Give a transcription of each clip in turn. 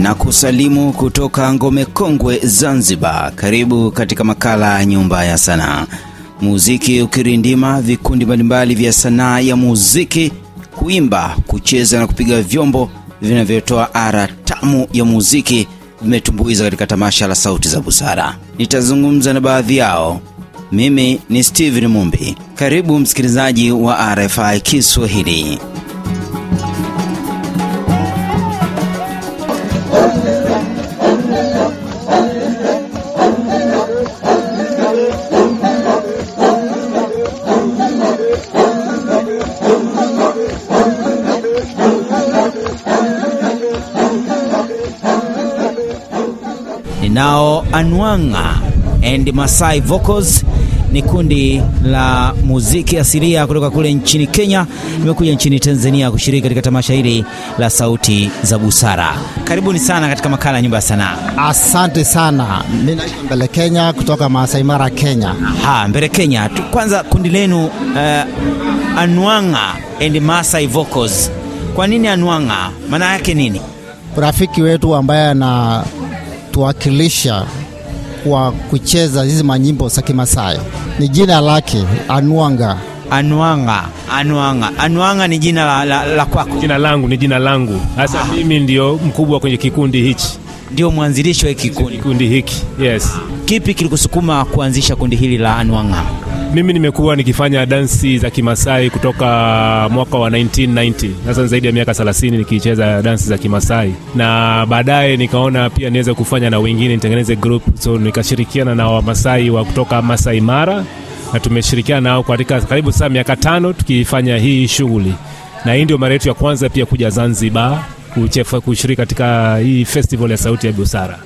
na kusalimu kutoka ngome kongwe Zanzibar. Karibu katika makala ya Nyumba ya Sanaa. Muziki ukirindima, vikundi mbalimbali vya sanaa ya muziki, kuimba, kucheza na kupiga vyombo vinavyotoa ara tamu ya muziki vimetumbuiza katika tamasha la Sauti za Busara. Nitazungumza na baadhi yao. Mimi ni Steven Mumbi. Karibu msikilizaji wa RFI Kiswahili. Ninao and Masai Vocals ni kundi la muziki asilia kutoka kule nchini Kenya, limekuja nchini Tanzania kushiriki katika tamasha hili la Sauti za Busara. Karibuni sana katika makala ya Nyumba ya Sanaa. Asante sana. Mimi naitwa Mbele Kenya kutoka Maasai Mara, Kenya. Ha, Mbele Kenya tu. Kwanza kundi lenu uh, Anwanga and Masai Vocals, kwa nini Anwanga? Maana yake nini? Rafiki wetu ambaye anatuwakilisha kwa kucheza hizi manyimbo za Kimasai ni jina lake Anwanga. Anwanga, Anwanga, Anwanga ni jina la, la, la kwako, Jina langu ni jina langu hasa. Mimi ndio mkubwa kwenye kikundi hichi, ndio mwanzilishi wa kikundi hiki yes. Kipi kilikusukuma kuanzisha kundi hili la Anwanga? Mimi nimekuwa nikifanya dansi za Kimasai kutoka mwaka wa 1990 sasa, zaidi ya miaka 30 nikicheza dansi za Kimasai, na baadaye nikaona pia niweze kufanya na wengine, nitengeneze group, so nikashirikiana na Wamasai wa kutoka Masai Mara, na tumeshirikiana nao katika karibu saa miaka tano tukifanya hii shughuli, na hii ndio mara yetu ya kwanza pia kuja Zanzibar kushiriki katika hii festival ya Sauti ya Busara.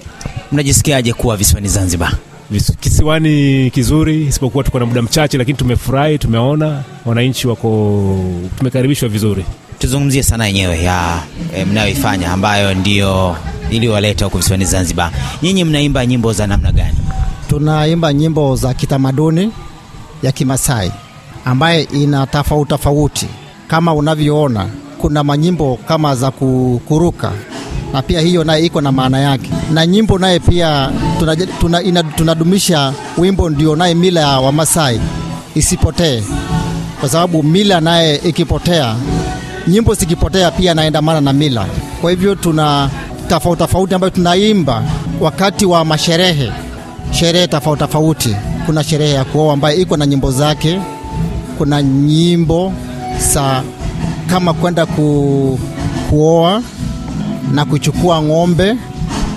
Mnajisikiaje kuwa visiwani Zanzibar? Kisiwani kizuri, isipokuwa tuko na muda mchache, lakini tumefurahi, tumeona wananchi wako, tumekaribishwa vizuri. Tuzungumzie sanaa yenyewe ya e, mnayoifanya ambayo ndio iliyowaleta huko visiwani Zanzibar. Nyinyi mnaimba nyimbo za namna gani? Tunaimba nyimbo za kitamaduni ya Kimasai ambaye ina tofauti tofauti, kama unavyoona kuna manyimbo kama za ku- kuruka na pia hiyo naye iko na maana yake, na nyimbo naye pia tunadumisha wimbo ndio naye mila ya Wamasai isipotee, kwa sababu mila naye ikipotea, nyimbo zikipotea pia naendamana na mila. Kwa hivyo tuna tofauti tofauti ambayo tunaimba wakati wa masherehe, sherehe tofauti tofauti. Kuna sherehe ya kuoa ambayo iko na nyimbo zake, kuna nyimbo za kama kwenda ku, kuoa na kuchukua ng'ombe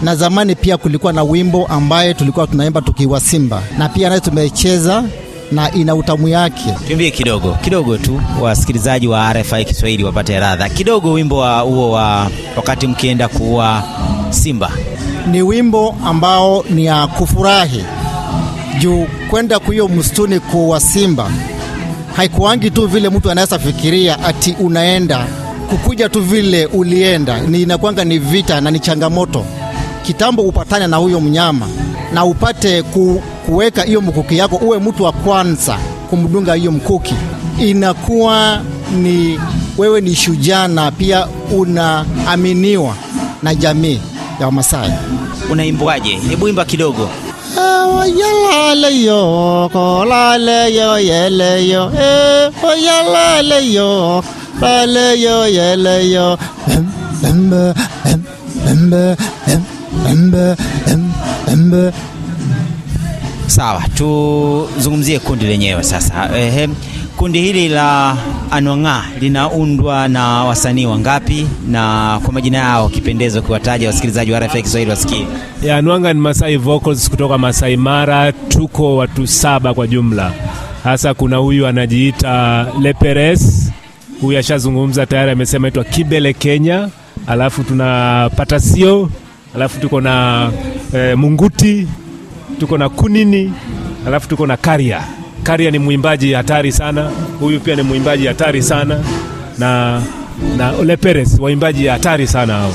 na zamani pia kulikuwa na wimbo ambaye tulikuwa tunaimba tukiwa Simba, na pia naye tumecheza na ina utamu yake. Tuimbie kidogo kidogo tu, wasikilizaji wa RFI Kiswahili wapate radha kidogo, wimbo wa huo wa wakati mkienda kuua simba. Ni wimbo ambao ni ya kufurahi juu kwenda kuhiyo msituni kuua simba haikuangi tu vile mtu anaweza fikiria ati unaenda kukuja tu vile ulienda, ni inakwanga ni vita na ni changamoto. Kitambo upatane na huyo mnyama na upate ku, kuweka hiyo mkuki yako, uwe mtu wa kwanza kumdunga hiyo mkuki, inakuwa ni wewe ni shujaa na pia unaaminiwa na jamii ya Wamasai. Unaimbwaje? Hebu imba kidogo. oyalaleyo kolaleyo, yeleyo, eh, laleyo, yeleyo, em, embe, em, embe, embe, embe. Sawa, tuzungumzie kundi lenyewe sasa. Ehe, kundi hili la Anwang'a linaundwa na wasanii wangapi, na kwa majina yao kipendezo kuwataja wasikilizaji wa RFI Kiswahili wasikie. Ya Anwang'a ni Masai Vocals kutoka Masai Mara, tuko watu saba kwa jumla. Hasa kuna huyu anajiita Leperes, huyu ashazungumza tayari, amesema itwa Kibele Kenya, alafu tuna Patasio, alafu tuko na e, Munguti, tuko na Kunini, alafu tuko na Karia. Karia ni mwimbaji hatari sana, huyu pia ni mwimbaji hatari sana na na Leperes, waimbaji hatari sana hao.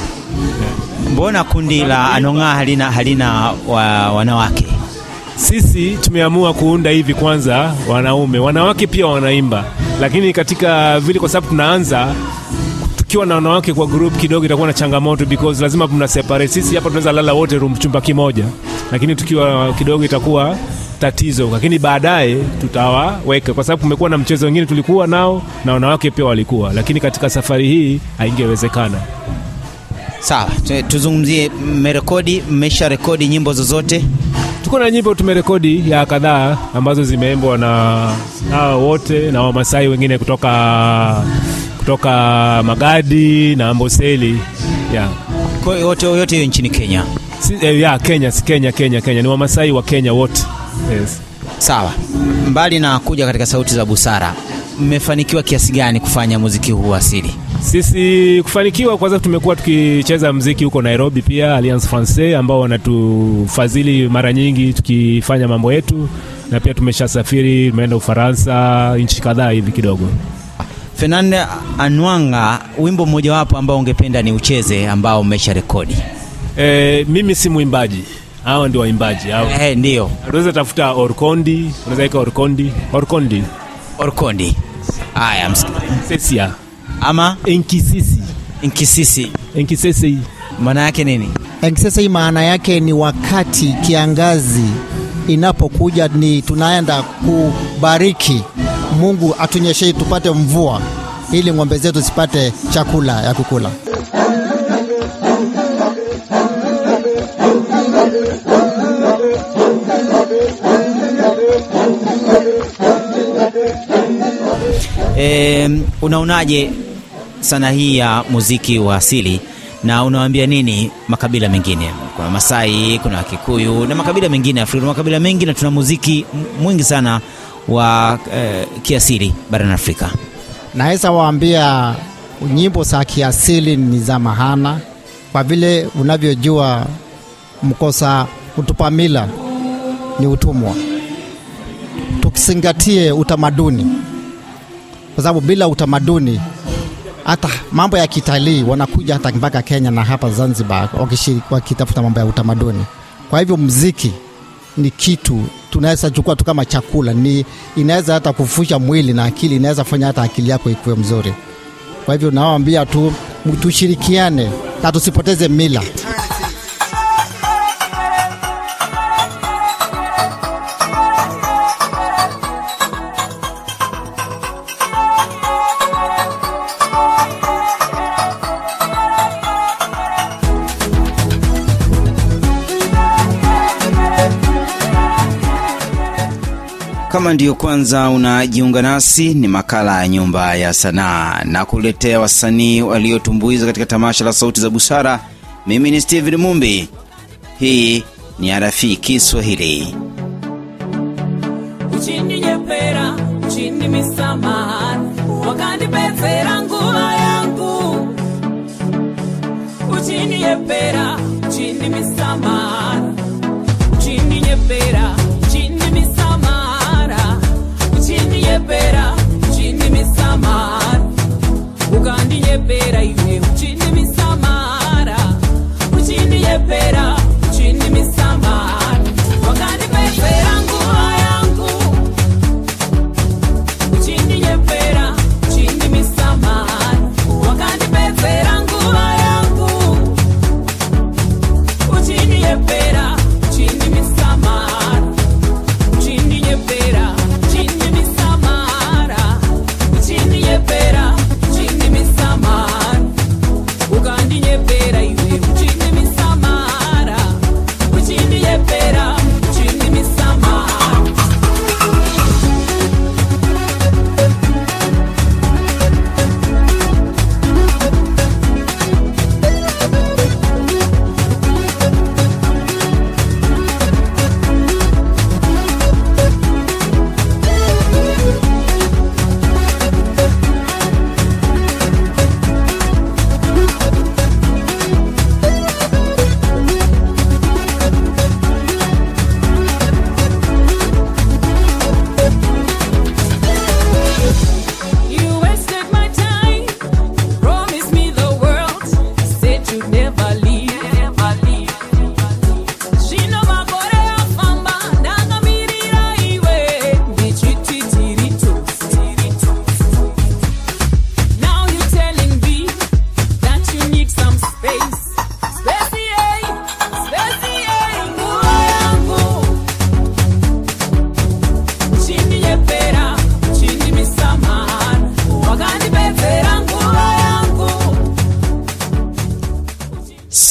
Mbona kundi la Anong'a halina, halina wa, wanawake? Sisi tumeamua kuunda hivi kwanza wanaume, wanawake pia wanaimba, lakini katika vile, kwa sababu tunaanza tukiwa na wanawake kwa group kidogo itakuwa na changamoto because lazima mna separate. Sisi hapa tunaweza lala wote room chumba kimoja, lakini tukiwa kidogo itakuwa tatizo, lakini baadaye tutawaweka, kwa sababu kumekuwa na mchezo wengine tulikuwa nao na wanawake pia walikuwa, lakini katika safari hii haingewezekana. Sawa, tu- tuzungumzie, mmerekodi, mmesha rekodi nyimbo zozote? Tuko na nyimbo tumerekodi ya kadhaa ambazo zimeimbwa na hao wote na Wamasai wengine kutoka kutoka Magadi na Amboseli yeah. Kwa yote nchini Kenya. Si, eh, ya Kenya, si Kenya, Kenya, Kenya ni Wamasai wa Kenya wote yes. Sawa, mbali na kuja katika sauti za busara, mmefanikiwa kiasi gani kufanya muziki huu asili? Sisi kufanikiwa kwanza, tumekuwa tukicheza mziki huko Nairobi, pia Alliance Francaise ambao wanatufadhili mara nyingi tukifanya mambo yetu, na pia tumeshasafiri, tumeenda Ufaransa, nchi kadhaa hivi kidogo. Fernand Anwanga, wimbo mmojawapo ambao ungependa ni ucheze ambao umesha rekodi? E, mimi si mwimbaji, hao ndio waimbaji hao. Eh, ndio Unaweza tafuta Orkondi, unaweza weka Orkondi, Orkondi, Orkondi. Haya, msiki- Sesia, ama nkisisi. Nkisisi, nkisisi maana yake nini? Nkisisi maana yake ni wakati kiangazi inapokuja, ni tunaenda kubariki Mungu atunyeshe tupate mvua ili ng'ombe zetu zipate chakula ya kukula. E, unaonaje sana hii ya muziki wa asili na unawaambia nini makabila mengine? Kuna Masai, kuna Kikuyu na makabila mengine Afrika, kuna makabila mengi na tuna muziki mwingi sana wa eh, kiasili barani Afrika. Naweza waambia nyimbo za kiasili ni za mahana, kwa vile unavyojua mkosa utupamila ni utumwa. Tukizingatie utamaduni, kwa sababu bila utamaduni hata mambo ya kitalii wanakuja hata mpaka Kenya na hapa Zanzibar wakitafuta mambo ya utamaduni. Kwa hivyo mziki ni kitu tunaweza chukua tu kama chakula, ni inaweza hata kufusha mwili na akili, inaweza fanya hata akili yako ikuwe mzuri. Kwa hivyo nawaambia tu tushirikiane na tusipoteze mila. Kama ndiyo kwanza unajiunga nasi, ni makala ya Nyumba ya Sanaa na kuletea wasanii waliotumbuiza katika tamasha la Sauti za Busara. Mimi ni Steven Mumbi, hii ni RFI Kiswahili. uchini nyepera uchini misamahani wakandipedzera nguva yangu uchini nyepera uchini misamahani ukandinyepera iwe uchini misamahara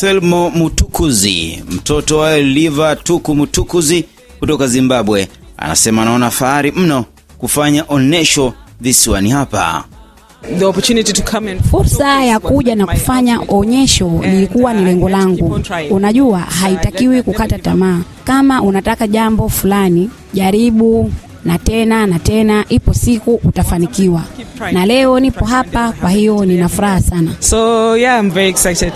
Anselmo Mutukuzi, mtoto wa Liva Tuku Mutukuzi kutoka Zimbabwe, anasema anaona fahari mno kufanya onesho visiwani hapa. the opportunity to come and Fursa ya kuja na kufanya onyesho lilikuwa ni lengo langu. Unajua, haitakiwi kukata tamaa. Kama unataka jambo fulani, jaribu na tena na tena, ipo siku utafanikiwa. Na leo nipo hapa, kwa hiyo nina furaha sana. So yeah, I'm very excited.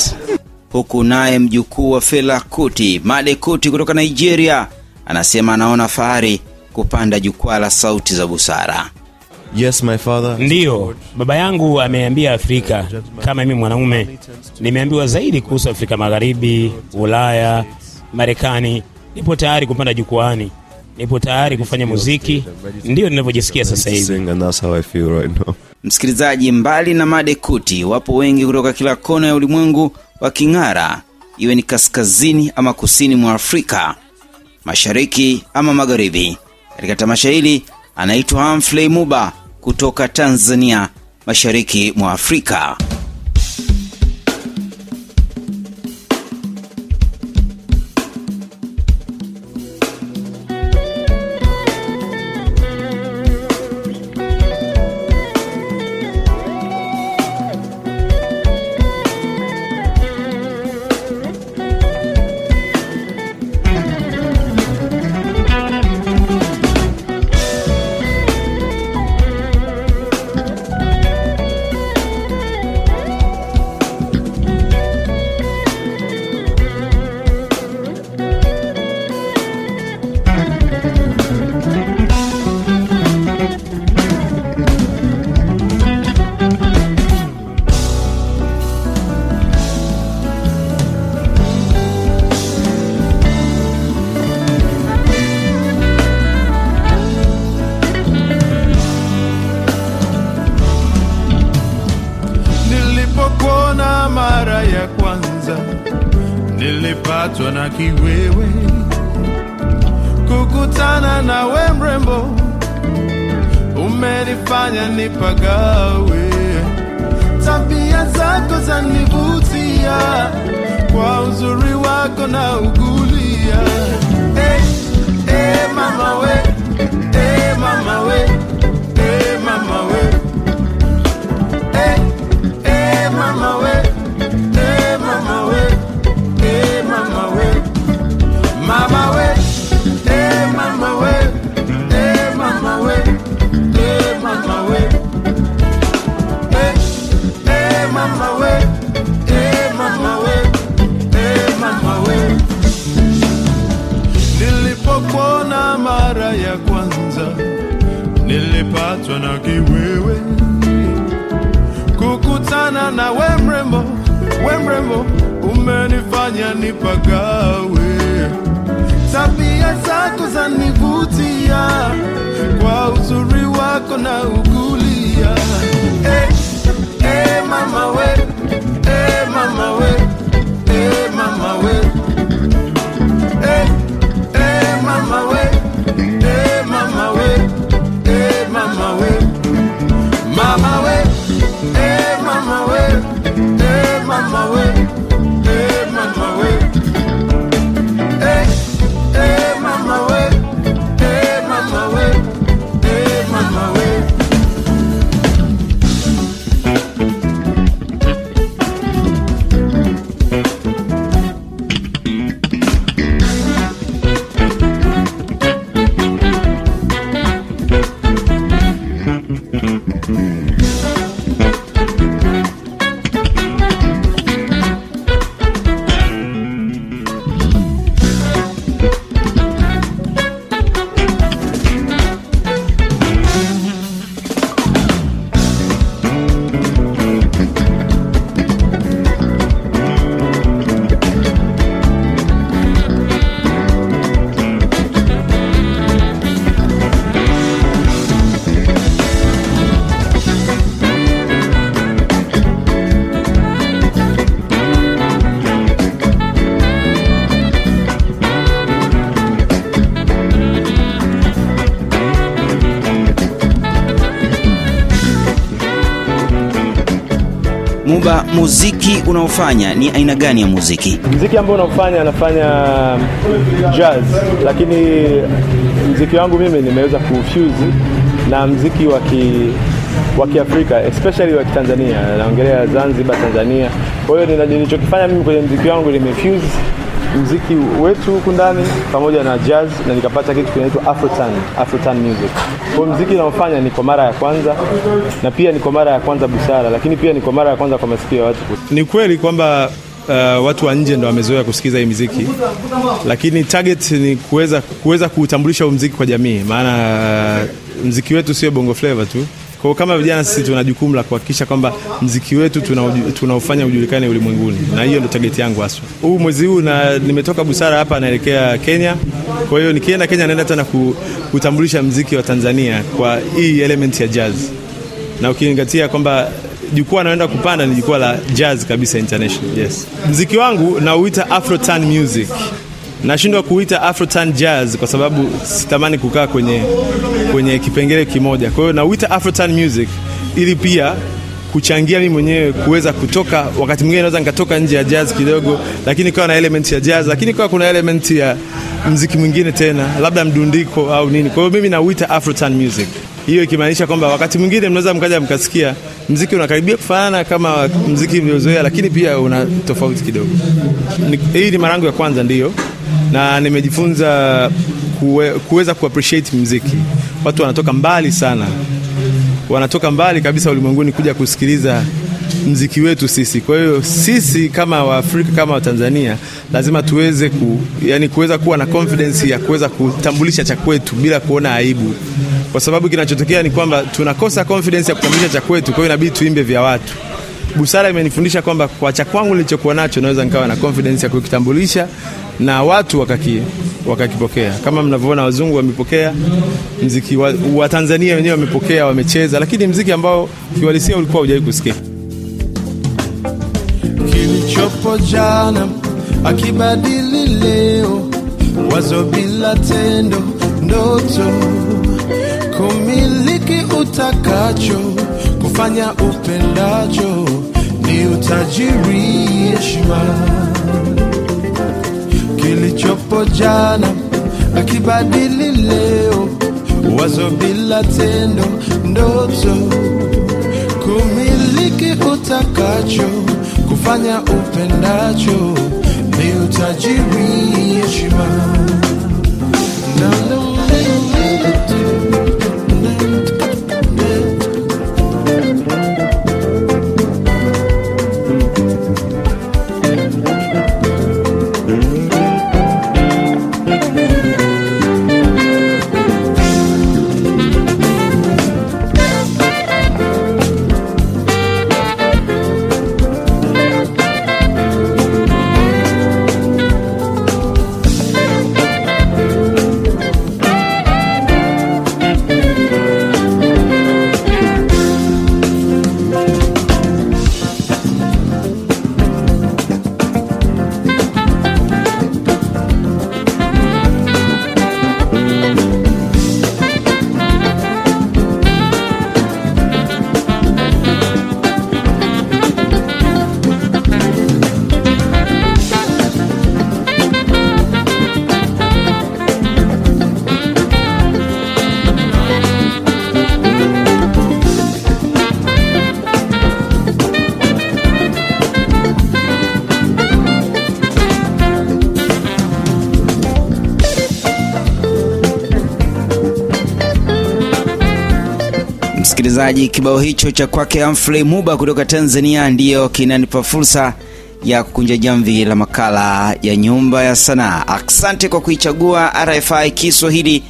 Huku naye mjukuu wa Fela Kuti, Made Kuti kutoka Nigeria, anasema anaona fahari kupanda jukwaa la sauti za busara. Yes, my father. Ndiyo, baba yangu ameambia Afrika. Kama mimi mwanaume, nimeambiwa zaidi kuhusu Afrika Magharibi, Ulaya, Marekani. Nipo tayari kupanda jukwaani, nipo tayari kufanya muziki. Ndiyo ninavyojisikia sasa hivi. Sing, and that's how I feel right now. Msikilizaji, mbali na Made Kuti, wapo wengi kutoka kila kona ya ulimwengu waking'ara, iwe ni kaskazini ama kusini mwa Afrika, mashariki ama magharibi. Katika tamasha hili anaitwa Humphrey Muba kutoka Tanzania, mashariki mwa Afrika. Kwanza, nilipatwa na kiwewe. Kukutana nawe mrembo, umenifanya nipagawe. Tabia zako zanivutia, kwa uzuri wako na ugulia. Hey, hey, mama we, hey, mama we, hey, mama we. Eh, nipagawe. Tabia zako zanivutia, kwa uzuri wako na ugulia. Muba, muziki unaofanya ni aina gani ya muziki? Mziki ambao unaofanya anafanya jazz, lakini mziki wangu mimi nimeweza kufuse na mziki wa ki wa Kiafrika especially wa Kitanzania, naongelea Zanzibar, Tanzania. Kwa hiyo nilichokifanya mimi kwenye mziki wangu nimefuse mziki wetu huku ndani pamoja na jazz na nikapata kitu kinaitwa Afrotan, Afrotan music. Kwa mziki naofanya ni kwa mara ya kwanza na pia ni kwa mara ya kwanza busara, lakini pia ni kwa mara ya kwanza kwa masikio ya watu. Ni kweli kwamba uh, watu wa nje ndo wamezoea kusikiza hii miziki, lakini target ni kuweza kuweza kuutambulisha huu mziki kwa jamii, maana uh, mziki wetu sio bongo flava tu. Kwa kama vijana sisi tuna jukumu la kuhakikisha kwamba mziki wetu tunaofanya tunaufanya ujulikane ulimwenguni, na hiyo ndo target yangu haswa. Huu mwezi huu na nimetoka Busara hapa naelekea Kenya. Kwa hiyo nikienda Kenya naenda tena ku- kutambulisha mziki wa Tanzania kwa hii element ya jazz na ukizingatia kwamba jukwaa naenda kupanda ni jukwaa la jazz kabisa international. Yes, mziki wangu nauita Afrotan music. Nashindwa kuita Afrotan jazz kwa sababu sitamani kukaa kwenye, kwenye kipengele kimoja. Kwa hiyo nauita Afrotan music ili pia kuchangia mimi mwenyewe kuweza kutoka, wakati mwingine naweza nikatoka nje ya jazz kidogo, lakini kawa na element ya jazz, lakini kawa kuna element ya mziki mwingine tena, labda mdundiko au nini. Kwa hiyo mimi nauita Afrotan music hiyo ikimaanisha kwamba wakati mwingine mnaweza mkaja mkasikia mziki unakaribia kufanana kama mziki mliozoea, lakini pia una tofauti kidogo. Hii ni mara yangu ya kwanza ndiyo, na nimejifunza kuweza kuappreciate mziki. Watu wanatoka mbali sana, wanatoka mbali kabisa ulimwenguni kuja kusikiliza mziki wetu sisi. Kwa hiyo sisi kama Waafrika kama Watanzania lazima tuweze ku, yani kuweza kuwa na confidence ya kuweza kutambulisha cha kwetu bila kuona aibu, kwa sababu kinachotokea ni kwamba tunakosa confidence ya kutambulisha cha kwetu, kwa hiyo inabidi tuimbe vya watu. Busara imenifundisha kwamba kwa cha kwangu nilichokuwa nacho naweza nikawa na confidence ya kukitambulisha na watu wakaki, wakakipokea kama mnavyoona, wazungu wamepokea mziki wa, wa Tanzania wenyewe wamepokea, wamecheza, lakini mziki ambao kiuhalisia ulikuwa hujawahi kusikia. kilichopo jana akibadili leo, wazo bila tendo, ndoto kumiliki utakacho, kufanya upendacho ni utajiri, heshima. Kilichopo jana akibadili leo, wazo bila tendo, ndoto kumiliki utakacho, kufanya upendacho ni utajiri, heshima. Msikilizaji, kibao hicho cha kwake Humphrey Muba kutoka Tanzania ndiyo kinanipa fursa ya kukunja jamvi la makala ya Nyumba ya Sanaa. Asante kwa kuichagua RFI Kiswahili.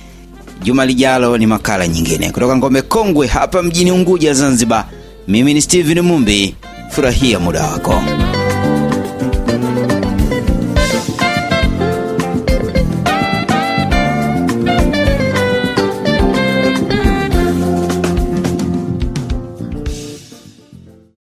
Juma lijalo ni makala nyingine kutoka Ngome Kongwe hapa mjini Unguja, Zanzibar. Mimi ni Steven Mumbi. Furahia muda wako.